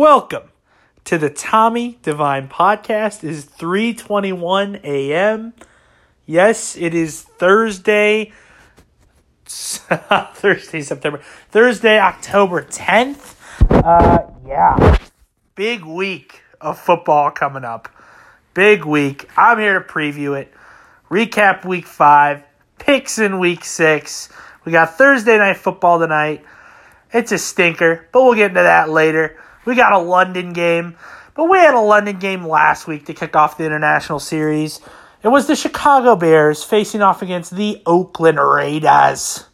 Welcome to the Tommy Divine podcast. It is 3:21 a.m. Yes, it is Thursday Thursday September Thursday October 10th. Uh yeah. Big week of football coming up. Big week. I'm here to preview it. Recap week 5, picks in week 6. We got Thursday night football tonight. It's a stinker, but we'll get into that later. We got a London game, but we had a London game last week to kick off the international series. It was the Chicago Bears facing off against the Oakland Raiders.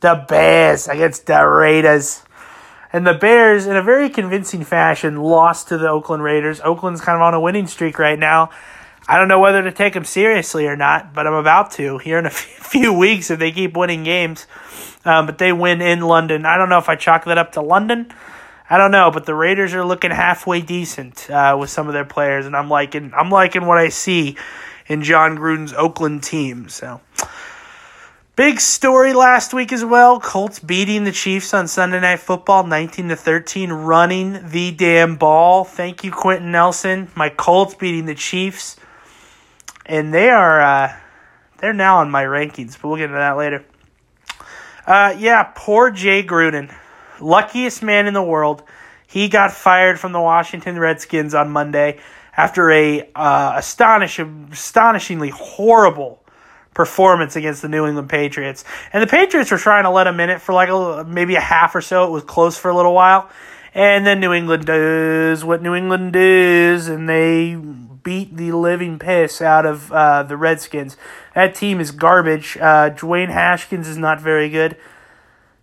The Bears against the Raiders. And the Bears, in a very convincing fashion, lost to the Oakland Raiders. Oakland's kind of on a winning streak right now. I don't know whether to take them seriously or not, but I'm about to here in a few weeks if they keep winning games. Um, but they win in London. I don't know if I chalk that up to London. I don't know, but the Raiders are looking halfway decent uh, with some of their players, and I'm liking I'm liking what I see in Jon Gruden's Oakland team. So. Big story last week as well. Colts beating the Chiefs on Sunday Night Football 19 to 13, running the damn ball. Thank you, Quenton Nelson. My Colts beating the Chiefs. And they are uh, they're now on my rankings, but we'll get into that later. Uh, yeah, poor Jay Gruden, luckiest man in the world. He got fired from the Washington Redskins on Monday after a uh, astonishing, astonishingly horrible performance against the New England Patriots. And the Patriots were trying to let him in it for like a, maybe a half or so. It was close for a little while. And then New England does what New England does, and they beat the living piss out of uh, the Redskins. That team is garbage. Uh, Dwayne Haskins is not very good.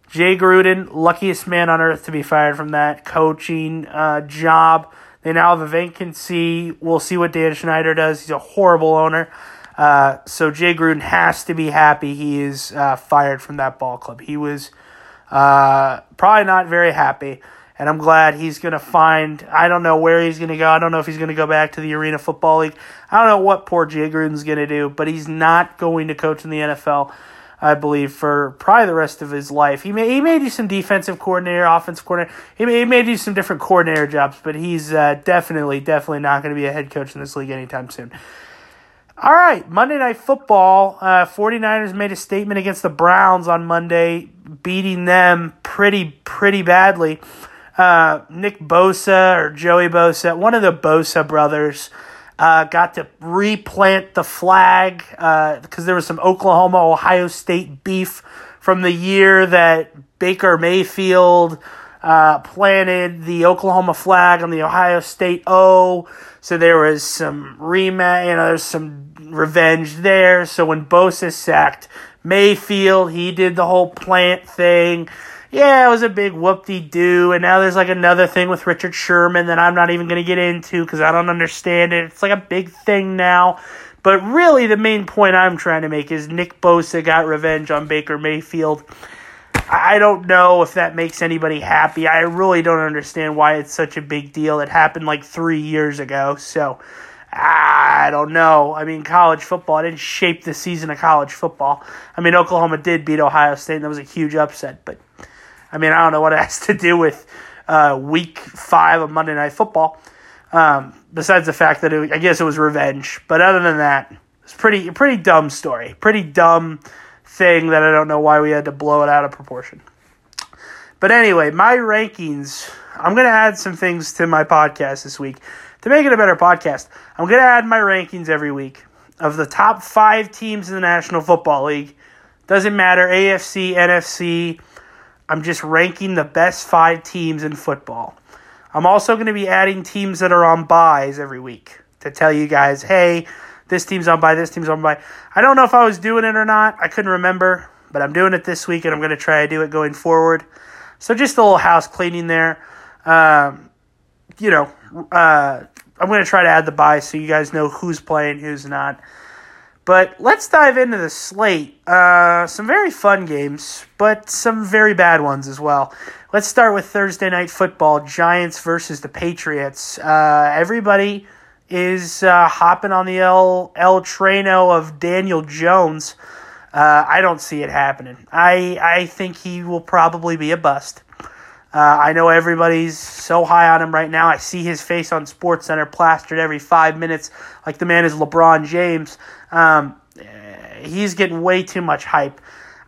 Jay Gruden, luckiest man on earth to be fired from that coaching uh, job. They now have a vacancy. We'll see what Dan Snyder does. He's a horrible owner. Uh, so Jay Gruden has to be happy he is uh, fired from that ball club. He was uh, probably not very happy and I'm glad he's going to find. I don't know where he's going to go. I don't know if he's going to go back to the Arena Football League. I don't know what poor Jay Gruden's going to do, but he's not going to coach in the NFL. I believe for probably the rest of his life. He may he may do some defensive coordinator, offensive coordinator. He may, he may do some different coordinator jobs, but he's uh, definitely definitely not going to be a head coach in this league anytime soon. All right, Monday Night Football. Uh, 49ers made a statement against the Browns on Monday, beating them pretty pretty badly uh, Nick Bosa or Joey Bosa, one of the Bosa brothers, uh, got to replant the flag because uh, there was some Oklahoma Ohio State beef from the year that Baker Mayfield uh, planted the Oklahoma flag on the Ohio State O. So there was some rematch, you know, there's some revenge there. So when Bosa sacked Mayfield, he did the whole plant thing yeah, it was a big whoop de doo. And now there's like another thing with Richard Sherman that I'm not even going to get into because I don't understand it. It's like a big thing now. But really, the main point I'm trying to make is Nick Bosa got revenge on Baker Mayfield. I don't know if that makes anybody happy. I really don't understand why it's such a big deal. It happened like three years ago. So I don't know. I mean, college football didn't shape the season of college football. I mean, Oklahoma did beat Ohio State, and that was a huge upset. But I mean, I don't know what it has to do with uh, week five of Monday Night Football. Um, besides the fact that it, I guess it was revenge, but other than that, it's pretty pretty dumb story, pretty dumb thing that I don't know why we had to blow it out of proportion. But anyway, my rankings. I'm gonna add some things to my podcast this week to make it a better podcast. I'm gonna add my rankings every week of the top five teams in the National Football League. Doesn't matter AFC, NFC, I'm just ranking the best five teams in football. I'm also going to be adding teams that are on byes every week to tell you guys, hey, this team's on bye, this team's on bye. I don't know if I was doing it or not. I couldn't remember, but I'm doing it this week and I'm going to try to do it going forward. So just a little house cleaning there. Um, you know, uh, I'm going to try to add the bye so you guys know who's playing, who's not. But let's dive into the slate. Uh, some very fun games, but some very bad ones as well. Let's start with Thursday night football: Giants versus the Patriots. Uh, everybody is uh, hopping on the El El Treno of Daniel Jones. Uh, I don't see it happening. I I think he will probably be a bust. Uh, I know everybody's so high on him right now. I see his face on SportsCenter plastered every five minutes, like the man is LeBron James. Um, he's getting way too much hype.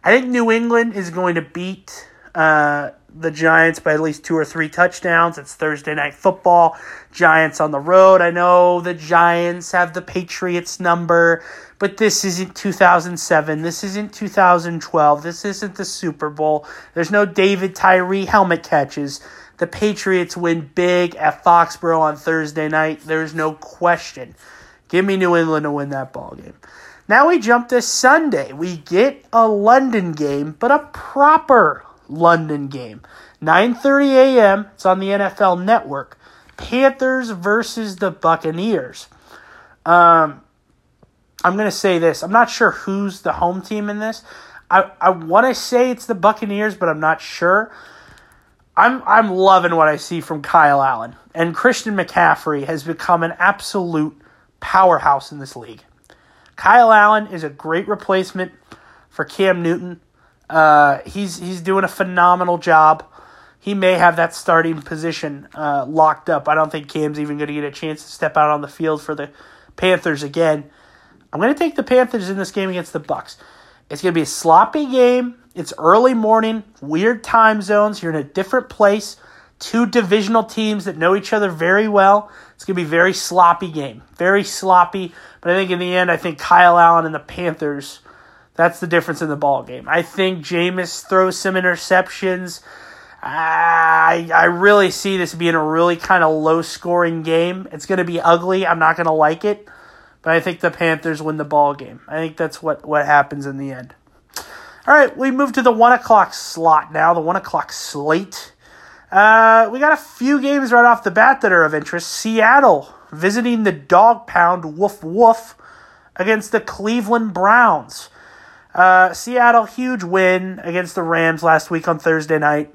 I think New England is going to beat uh, the Giants by at least two or three touchdowns. It's Thursday night football. Giants on the road. I know the Giants have the Patriots number, but this isn't 2007. This isn't 2012. This isn't the Super Bowl. There's no David Tyree helmet catches. The Patriots win big at Foxborough on Thursday night. There's no question. Give me New England to win that ball game. Now we jump to Sunday. We get a London game, but a proper London game. 9:30 a.m. It's on the NFL Network. Panthers versus the Buccaneers. Um, I'm going to say this. I'm not sure who's the home team in this. I, I want to say it's the Buccaneers, but I'm not sure. I'm I'm loving what I see from Kyle Allen. And Christian McCaffrey has become an absolute powerhouse in this league. Kyle Allen is a great replacement for Cam Newton. Uh, he's he's doing a phenomenal job. He may have that starting position uh, locked up. I don't think Cam's even going to get a chance to step out on the field for the Panthers again. I'm going to take the Panthers in this game against the Bucs. It's going to be a sloppy game. It's early morning, weird time zones. You're in a different place. Two divisional teams that know each other very well. It's going to be a very sloppy game. Very sloppy. But I think in the end, I think Kyle Allen and the Panthers that's the difference in the ball game. I think Jameis throws some interceptions. I I really see this being a really kind of low scoring game. It's going to be ugly. I'm not going to like it, but I think the Panthers win the ball game. I think that's what what happens in the end. All right, we move to the one o'clock slot now. The one o'clock slate. Uh, we got a few games right off the bat that are of interest. Seattle visiting the dog pound woof woof against the Cleveland Browns. Uh, Seattle, huge win against the Rams last week on Thursday night.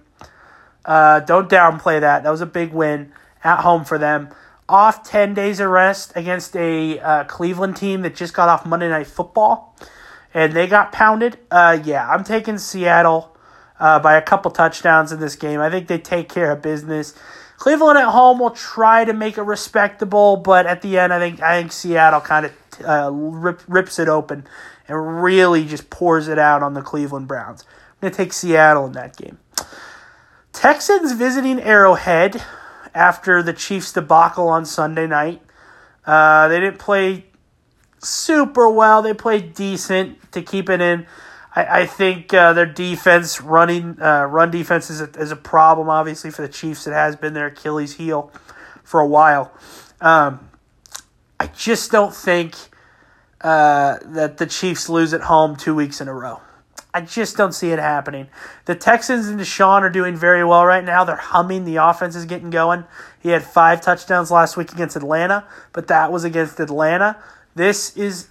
Uh, don't downplay that. That was a big win at home for them. Off 10 days of rest against a uh, Cleveland team that just got off Monday Night Football, and they got pounded. Uh, yeah, I'm taking Seattle uh, by a couple touchdowns in this game. I think they take care of business. Cleveland at home will try to make it respectable, but at the end, I think I think Seattle kind of uh, rip, rips it open and really just pours it out on the Cleveland Browns. I'm going to take Seattle in that game. Texans visiting Arrowhead after the Chiefs debacle on Sunday night. Uh, they didn't play super well. They played decent to keep it in. I, I think uh, their defense, running uh, run defense, is a, is a problem. Obviously for the Chiefs, it has been their Achilles heel for a while. Um, I just don't think uh, that the Chiefs lose at home two weeks in a row. I just don't see it happening. The Texans and Deshaun are doing very well right now. They're humming. The offense is getting going. He had five touchdowns last week against Atlanta, but that was against Atlanta. This is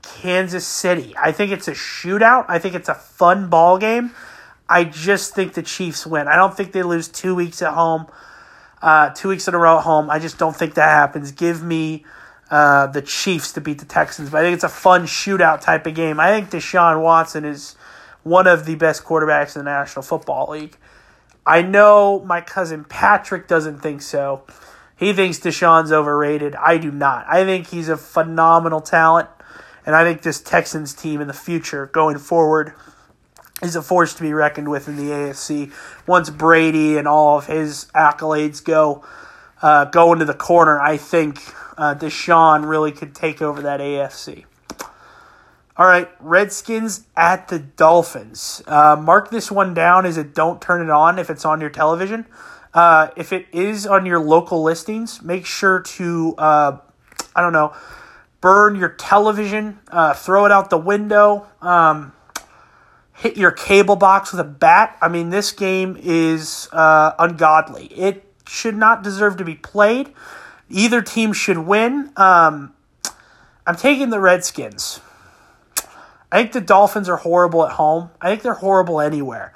Kansas City. I think it's a shootout. I think it's a fun ball game. I just think the Chiefs win. I don't think they lose two weeks at home, uh, two weeks in a row at home. I just don't think that happens. Give me uh, the Chiefs to beat the Texans. But I think it's a fun shootout type of game. I think Deshaun Watson is one of the best quarterbacks in the National Football League. I know my cousin Patrick doesn't think so. He thinks Deshaun's overrated. I do not. I think he's a phenomenal talent, and I think this Texans team in the future going forward is a force to be reckoned with in the AFC. Once Brady and all of his accolades go uh, go into the corner, I think uh, Deshaun really could take over that AFC. All right, Redskins at the Dolphins. Uh, mark this one down as a don't turn it on if it's on your television. Uh, if it is on your local listings, make sure to, uh, I don't know, burn your television, uh, throw it out the window, um, hit your cable box with a bat. I mean, this game is uh, ungodly. It should not deserve to be played. Either team should win. Um, I'm taking the Redskins. I think the Dolphins are horrible at home. I think they're horrible anywhere.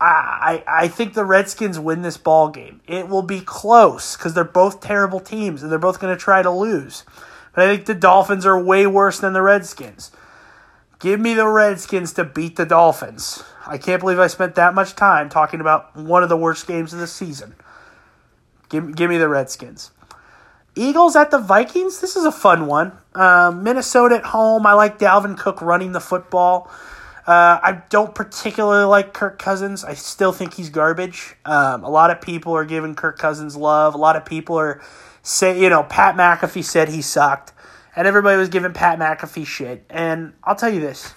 I, I, I think the Redskins win this ball game. It will be close because they're both terrible teams and they're both going to try to lose. But I think the Dolphins are way worse than the Redskins. Give me the Redskins to beat the Dolphins. I can't believe I spent that much time talking about one of the worst games of the season. Give, give me the Redskins. Eagles at the Vikings. This is a fun one. Um, Minnesota at home. I like Dalvin Cook running the football. Uh, I don't particularly like Kirk Cousins. I still think he's garbage. Um, a lot of people are giving Kirk Cousins love. A lot of people are say, you know, Pat McAfee said he sucked, and everybody was giving Pat McAfee shit. And I'll tell you this: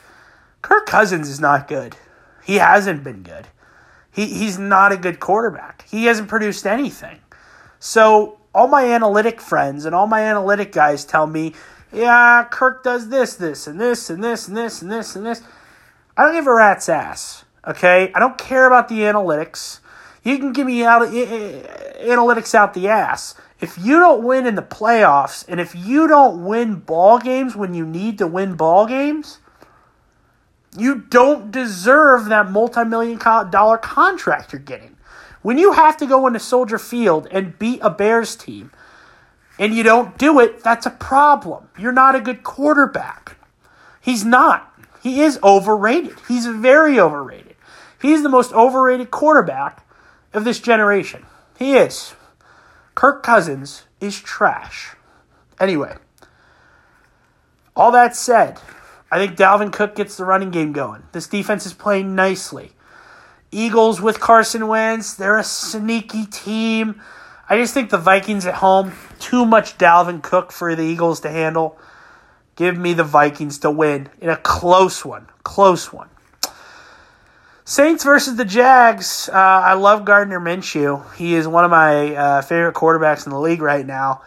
Kirk Cousins is not good. He hasn't been good. He he's not a good quarterback. He hasn't produced anything. So all my analytic friends and all my analytic guys tell me, yeah, Kirk does this, this, and this, and this, and this, and this, and this. I don't give a rat's ass. Okay, I don't care about the analytics. You can give me out analytics out the ass. If you don't win in the playoffs, and if you don't win ball games when you need to win ball games, you don't deserve that multi-million dollar contract you're getting. When you have to go into Soldier Field and beat a Bears team, and you don't do it, that's a problem. You're not a good quarterback. He's not. He is overrated. He's very overrated. He's the most overrated quarterback of this generation. He is. Kirk Cousins is trash. Anyway, all that said, I think Dalvin Cook gets the running game going. This defense is playing nicely. Eagles with Carson Wentz, they're a sneaky team. I just think the Vikings at home, too much Dalvin Cook for the Eagles to handle. Give me the Vikings to win in a close one. Close one. Saints versus the Jags. Uh, I love Gardner Minshew. He is one of my uh, favorite quarterbacks in the league right now.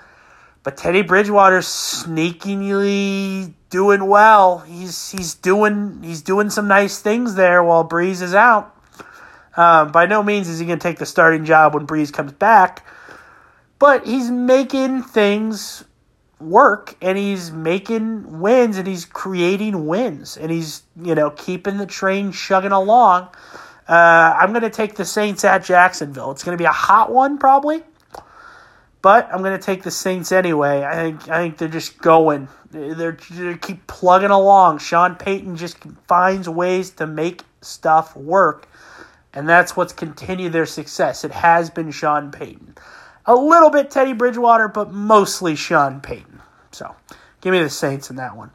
But Teddy Bridgewater's sneakily doing well. He's he's doing he's doing some nice things there while Brees is out. Um, by no means is he going to take the starting job when Brees comes back, but he's making things work and he's making wins and he's creating wins and he's you know keeping the train chugging along. Uh, I'm going to take the Saints at Jacksonville. It's going to be a hot one probably, but I'm going to take the Saints anyway. I think I think they're just going. They're, they keep plugging along. Sean Payton just finds ways to make stuff work, and that's what's continued their success. It has been Sean Payton. A little bit Teddy Bridgewater, but mostly Sean Payton. So give me the Saints in that one.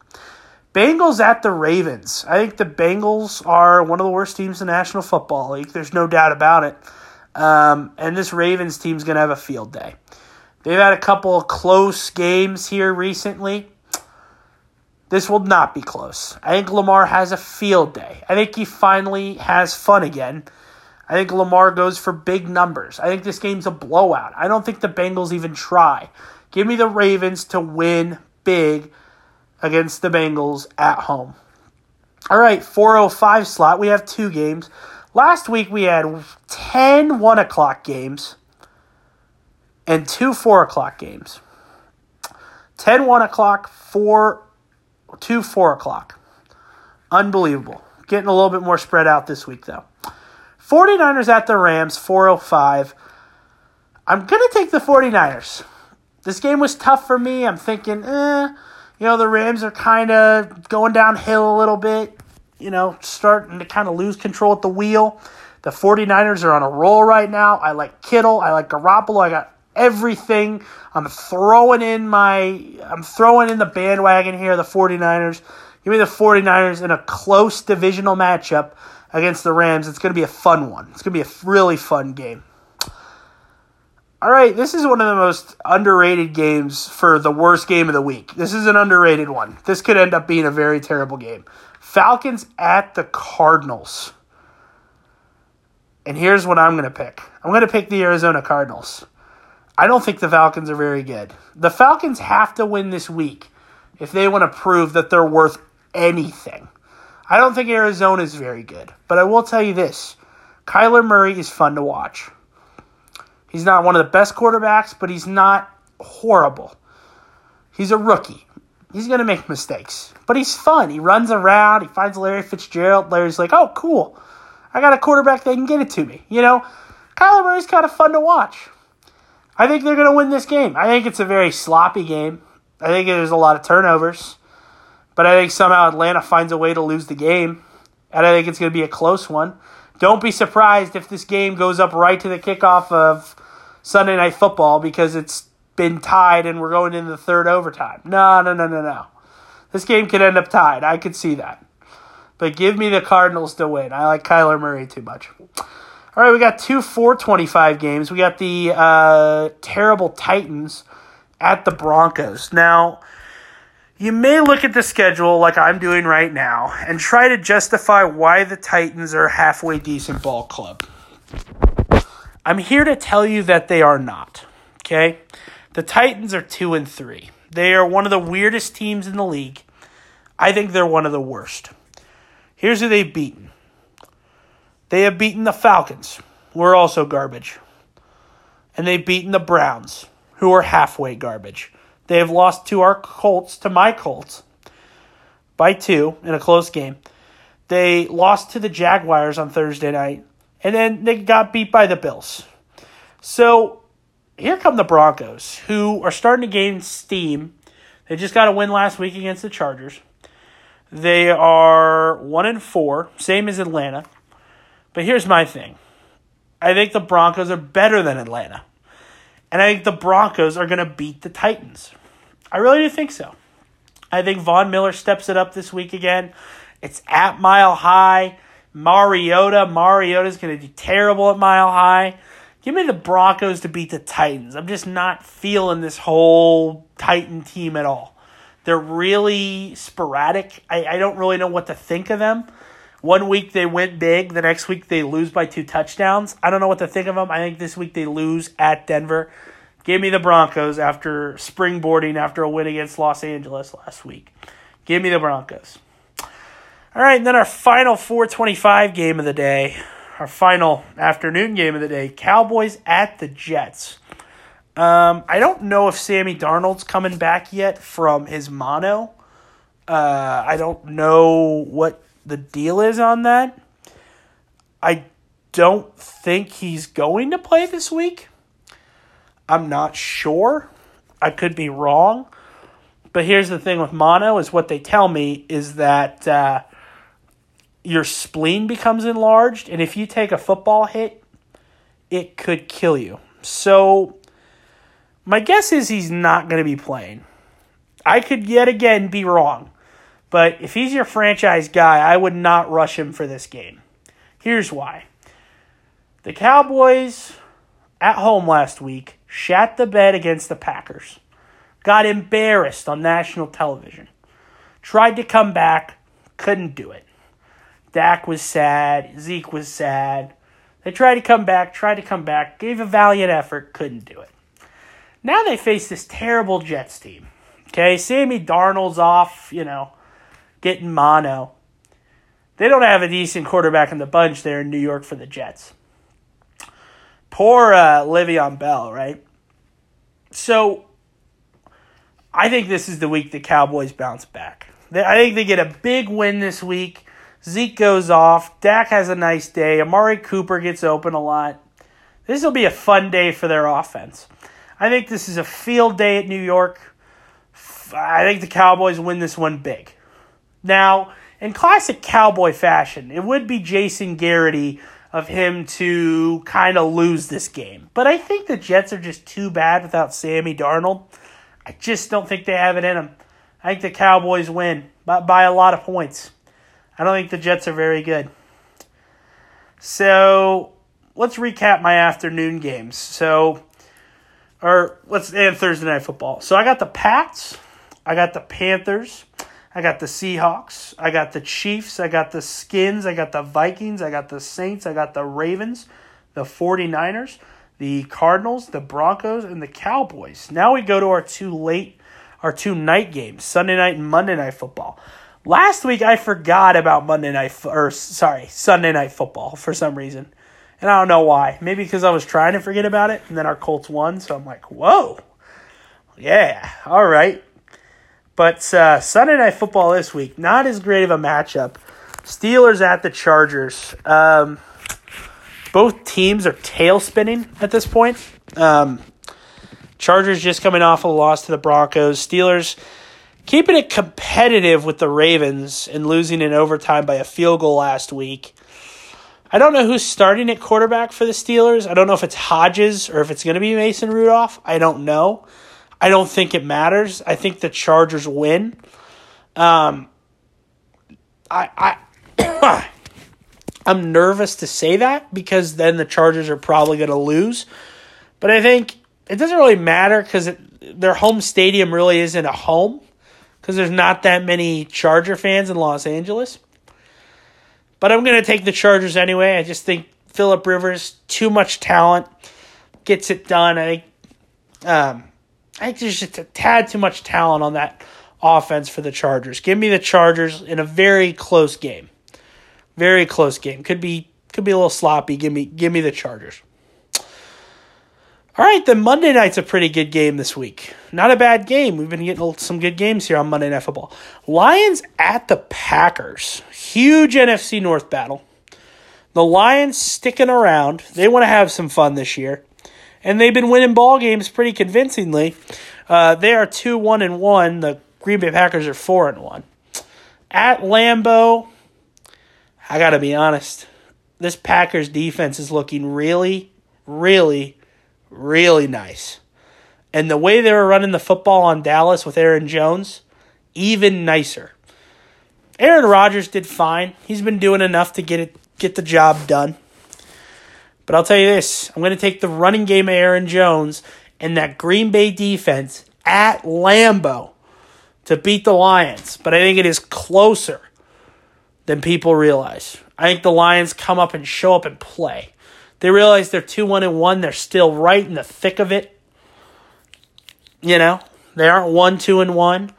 Bengals at the Ravens. I think the Bengals are one of the worst teams in the National Football League. There's no doubt about it. Um, and this Ravens team's going to have a field day. They've had a couple of close games here recently. This will not be close. I think Lamar has a field day. I think he finally has fun again. I think Lamar goes for big numbers. I think this game's a blowout. I don't think the Bengals even try. Give me the Ravens to win big against the Bengals at home. All right, 405 slot. We have two games. Last week we had 10 1 o'clock games and two 4 o'clock games. 10 1 o'clock, 4, 2 4 o'clock. Unbelievable. Getting a little bit more spread out this week, though. 49ers at the Rams, 405. I'm going to take the 49ers. This game was tough for me. I'm thinking, eh, you know, the Rams are kind of going downhill a little bit, you know, starting to kind of lose control at the wheel. The 49ers are on a roll right now. I like Kittle. I like Garoppolo. I got everything. I'm throwing in my I'm throwing in the bandwagon here, the 49ers. Give me the 49ers in a close divisional matchup against the Rams. It's going to be a fun one. It's going to be a really fun game. All right, this is one of the most underrated games for the worst game of the week. This is an underrated one. This could end up being a very terrible game. Falcons at the Cardinals. And here's what I'm going to pick I'm going to pick the Arizona Cardinals. I don't think the Falcons are very good. The Falcons have to win this week if they want to prove that they're worth anything. I don't think Arizona is very good, but I will tell you this Kyler Murray is fun to watch. He's not one of the best quarterbacks, but he's not horrible. He's a rookie. He's going to make mistakes, but he's fun. He runs around. He finds Larry Fitzgerald. Larry's like, oh, cool. I got a quarterback that can get it to me. You know, Kyler Murray's kind of fun to watch. I think they're going to win this game. I think it's a very sloppy game. I think there's a lot of turnovers, but I think somehow Atlanta finds a way to lose the game. And I think it's going to be a close one. Don't be surprised if this game goes up right to the kickoff of Sunday Night Football because it's been tied and we're going into the third overtime. No, no, no, no, no. This game could end up tied. I could see that. But give me the Cardinals to win. I like Kyler Murray too much. All right, we got two 425 games. We got the uh, terrible Titans at the Broncos. Now, you may look at the schedule like I'm doing right now and try to justify why the Titans are a halfway decent ball club. I'm here to tell you that they are not. Okay? The Titans are 2 and 3. They are one of the weirdest teams in the league. I think they're one of the worst. Here's who they've beaten. They have beaten the Falcons, who are also garbage. And they've beaten the Browns, who are halfway garbage. They have lost to our Colts, to my Colts, by two in a close game. They lost to the Jaguars on Thursday night, and then they got beat by the Bills. So here come the Broncos, who are starting to gain steam. They just got a win last week against the Chargers. They are one and four, same as Atlanta. But here's my thing. I think the Broncos are better than Atlanta. And I think the Broncos are going to beat the Titans. I really do think so. I think Von Miller steps it up this week again. It's at Mile High. Mariota. Mariota's going to do terrible at Mile High. Give me the Broncos to beat the Titans. I'm just not feeling this whole Titan team at all. They're really sporadic. I, I don't really know what to think of them. One week they win big, the next week they lose by two touchdowns. I don't know what to think of them. I think this week they lose at Denver. Give me the Broncos after springboarding after a win against Los Angeles last week. Give me the Broncos. All right, and then our final 425 game of the day, our final afternoon game of the day Cowboys at the Jets. Um, I don't know if Sammy Darnold's coming back yet from his mono. Uh, I don't know what the deal is on that. I don't think he's going to play this week. I'm not sure. I could be wrong. But here's the thing with mono is what they tell me is that uh, your spleen becomes enlarged, and if you take a football hit, it could kill you. So my guess is he's not going to be playing. I could yet again be wrong. But if he's your franchise guy, I would not rush him for this game. Here's why. The Cowboys at home last week shat the bed against the Packers. Got embarrassed on national television. Tried to come back, couldn't do it. Dak was sad, Zeke was sad. They tried to come back, tried to come back, gave a valiant effort, couldn't do it. Now they face this terrible Jets team. Okay, Sammy Darnold's off, you know, getting mono. They don't have a decent quarterback in the bunch there in New York for the Jets. Poor uh, Le'Veon Bell, right? So, I think this is the week the Cowboys bounce back. I think they get a big win this week. Zeke goes off. Dak has a nice day. Amari Cooper gets open a lot. This will be a fun day for their offense. I think this is a field day at New York. I think the Cowboys win this one big. Now, in classic cowboy fashion, it would be Jason Garrity of him to kind of lose this game. But I think the Jets are just too bad without Sammy Darnold. I just don't think they have it in them. I think the Cowboys win by, by a lot of points. I don't think the Jets are very good. So let's recap my afternoon games. So, or let's end Thursday night football. So I got the Pats, I got the Panthers, I got the Seahawks. I got the Chiefs. I got the Skins. I got the Vikings. I got the Saints. I got the Ravens, the 49ers, the Cardinals, the Broncos, and the Cowboys. Now we go to our two late, our two night games, Sunday night and Monday night football. Last week I forgot about Monday night, or sorry, Sunday night football for some reason. And I don't know why. Maybe because I was trying to forget about it, and then our Colts won, so I'm like, whoa. Yeah, all right. But uh, Sunday Night Football this week, not as great of a matchup. Steelers at the Chargers. Um, both teams are tail spinning at this point. Um, Chargers just coming off a loss to the Broncos. Steelers keeping it competitive with the Ravens and losing in overtime by a field goal last week. I don't know who's starting at quarterback for the Steelers. I don't know if it's Hodges or if it's going to be Mason Rudolph. I don't know. I don't think it matters. I think the Chargers win. Um, I I I'm nervous to say that because then the Chargers are probably going to lose. But I think it doesn't really matter because their home stadium really isn't a home because there's not that many Charger fans in Los Angeles. But I'm going to take the Chargers anyway. I just think Philip Rivers, too much talent, gets it done. I think, um, I think there's just a tad too much talent on that offense for the Chargers. Give me the Chargers in a very close game. Very close game. Could be could be a little sloppy. Give me give me the Chargers. All right, then Monday night's a pretty good game this week. Not a bad game. We've been getting some good games here on Monday Night Football. Lions at the Packers. Huge NFC North battle. The Lions sticking around. They want to have some fun this year. And they've been winning ball games pretty convincingly. Uh, they are 2 1 and 1. The Green Bay Packers are 4 and 1. At Lambeau, I got to be honest. This Packers defense is looking really, really, really nice. And the way they were running the football on Dallas with Aaron Jones, even nicer. Aaron Rodgers did fine. He's been doing enough to get it get the job done. But I'll tell you this, I'm going to take the running game of Aaron Jones and that Green Bay defense at Lambeau to beat the Lions. But I think it is closer than people realize. I think the Lions come up and show up and play. They realize they're 2 1 and 1. They're still right in the thick of it. You know, they aren't 1 2 and 1.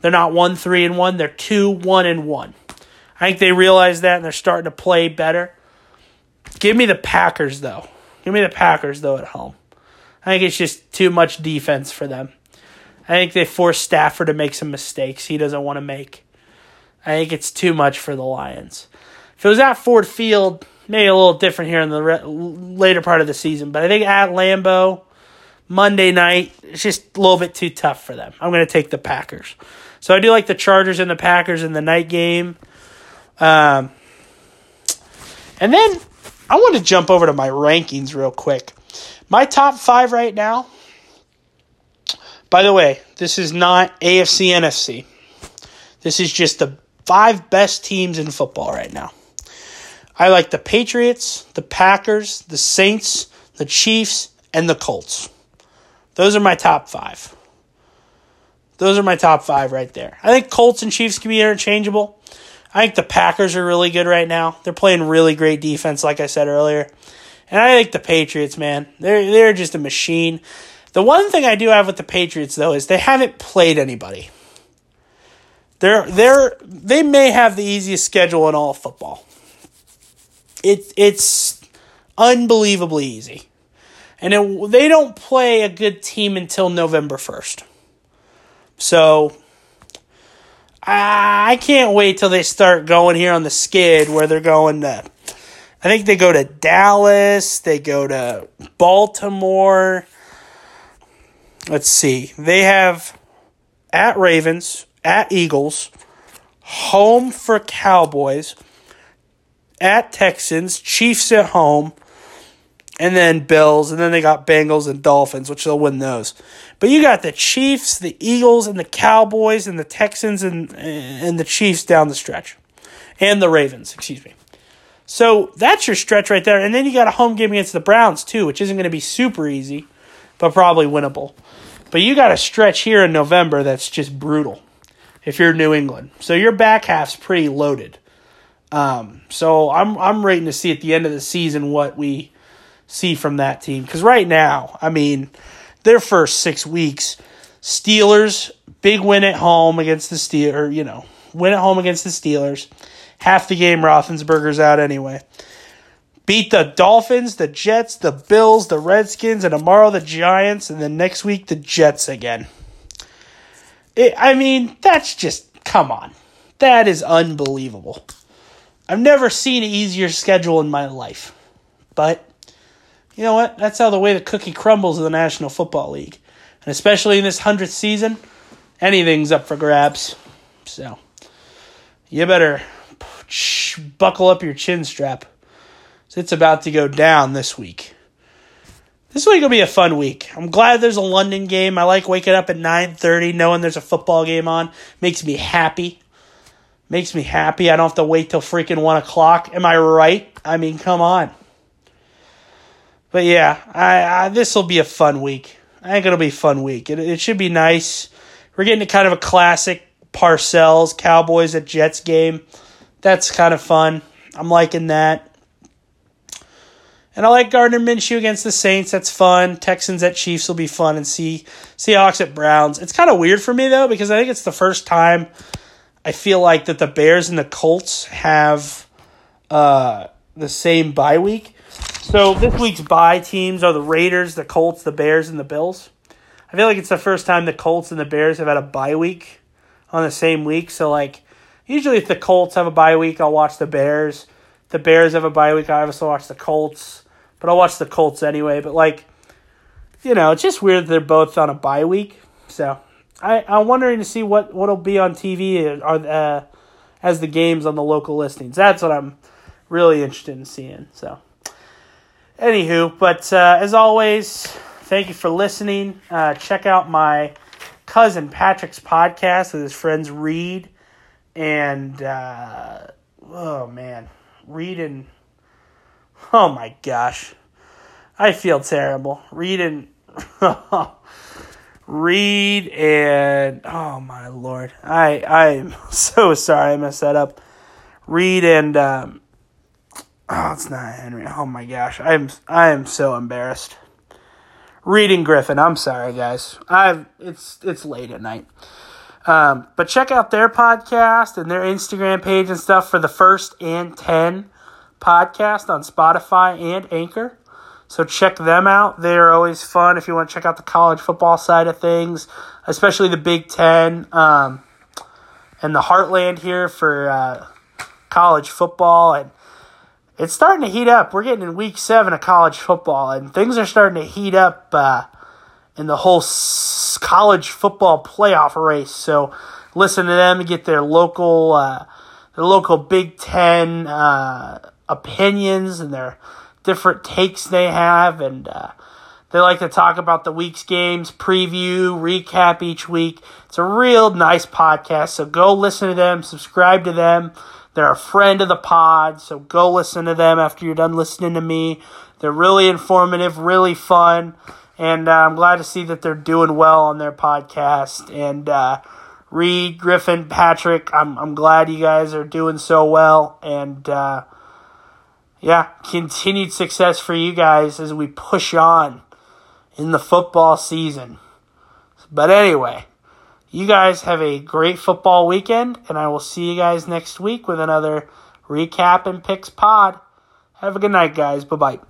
They're not 1 3 and 1. They're 2 1 and 1. I think they realize that and they're starting to play better. Give me the Packers, though. Give me the Packers, though, at home. I think it's just too much defense for them. I think they force Stafford to make some mistakes he doesn't want to make. I think it's too much for the Lions. If it was at Ford Field, maybe a little different here in the re- later part of the season, but I think at Lambeau, Monday night, it's just a little bit too tough for them. I'm going to take the Packers. So I do like the Chargers and the Packers in the night game. Um, and then I want to jump over to my rankings real quick. My top five right now. By the way, this is not AFC NFC. This is just the five best teams in football right now. I like the Patriots, the Packers, the Saints, the Chiefs, and the Colts. Those are my top five. Those are my top five right there. I think Colts and Chiefs can be interchangeable. I think the Packers are really good right now. They're playing really great defense, like I said earlier. And I think the Patriots, man, they're they're just a machine. The one thing I do have with the Patriots though is they haven't played anybody. They're they're they may have the easiest schedule in all football. It it's unbelievably easy, and it, they don't play a good team until November first. So I can't wait till they start going here on the skid where they're going to. I think they go to Dallas. They go to Baltimore. Let's see. They have at Ravens, at Eagles, home for Cowboys, at Texans, Chiefs at home, and then Bills, and then they got Bengals and Dolphins, which they'll win those. But you got the Chiefs, the Eagles, and the Cowboys, and the Texans and and the Chiefs down the stretch, and the Ravens. Excuse me. So that's your stretch right there, and then you got a home game against the Browns too, which isn't going to be super easy, but probably winnable. But you got a stretch here in November that's just brutal if you're New England. So your back half's pretty loaded. Um, so I'm I'm waiting to see at the end of the season what we see from that team because right now, I mean, their first six weeks, Steelers big win at home against the Steelers, you know, win at home against the Steelers. Half the game, Roethlisberger's out anyway. Beat the Dolphins, the Jets, the Bills, the Redskins, and tomorrow the Giants, and then next week the Jets again. It, I mean, that's just, come on. That is unbelievable. I've never seen an easier schedule in my life. But, you know what? That's how the way the cookie crumbles in the National Football League. And especially in this 100th season, anything's up for grabs. So you better buckle up your chin strap. It's about to go down this week. This week will be a fun week. I'm glad there's a London game. I like waking up at 9:30 knowing there's a football game on. Makes me happy. Makes me happy. I don't have to wait till freaking one o'clock. Am I right? I mean, come on. But yeah, I, I this will be a fun week. I think it'll be a fun week. It, it should be nice. We're getting to kind of a classic Parcells Cowboys at Jets game. That's kind of fun. I'm liking that. And I like Gardner Minshew against the Saints. That's fun. Texans at Chiefs will be fun, and see Seahawks at Browns. It's kind of weird for me though because I think it's the first time I feel like that the Bears and the Colts have uh, the same bye week. So this week's bye teams are the Raiders, the Colts, the Bears, and the Bills. I feel like it's the first time the Colts and the Bears have had a bye week on the same week. So like usually if the Colts have a bye week, I'll watch the Bears the Bears have a bye week. I obviously watch the Colts, but I'll watch the Colts anyway. But like, you know, it's just weird they're both on a bye week. So I I'm wondering to see what what'll be on TV or uh, as the games on the local listings. That's what I'm really interested in seeing. So, anywho, but uh, as always, thank you for listening. Uh, check out my cousin Patrick's podcast with his friends Reed and uh, oh man Reed and Oh my gosh. I feel terrible. Reading. Read and. Oh my lord. I, I'm so sorry I messed that up. Read and. Um, oh, it's not Henry. Oh my gosh. I'm, I am so embarrassed. Reading Griffin. I'm sorry, guys. I've it's it's late at night. Um, but check out their podcast and their Instagram page and stuff for the first and 10 podcast on Spotify and Anchor. So check them out. They're always fun if you want to check out the college football side of things, especially the Big Ten um, and the Heartland here for uh, college football. And it's starting to heat up. We're getting in week seven of college football, and things are starting to heat up. Uh, in the whole college football playoff race. So listen to them get their local uh, their local Big Ten uh, opinions and their different takes they have, and uh, they like to talk about the week's games, preview, recap each week. It's a real nice podcast. So go listen to them, subscribe to them. They're a friend of the pod, so go listen to them after you're done listening to me. They're really informative, really fun and uh, I'm glad to see that they're doing well on their podcast. And uh, Reed, Griffin, Patrick, I'm I'm glad you guys are doing so well, and uh, yeah, continued success for you guys as we push on in the football season. But anyway, you guys have a great football weekend, and I will see you guys next week with another recap and picks pod. Have a good night, guys. Bye bye.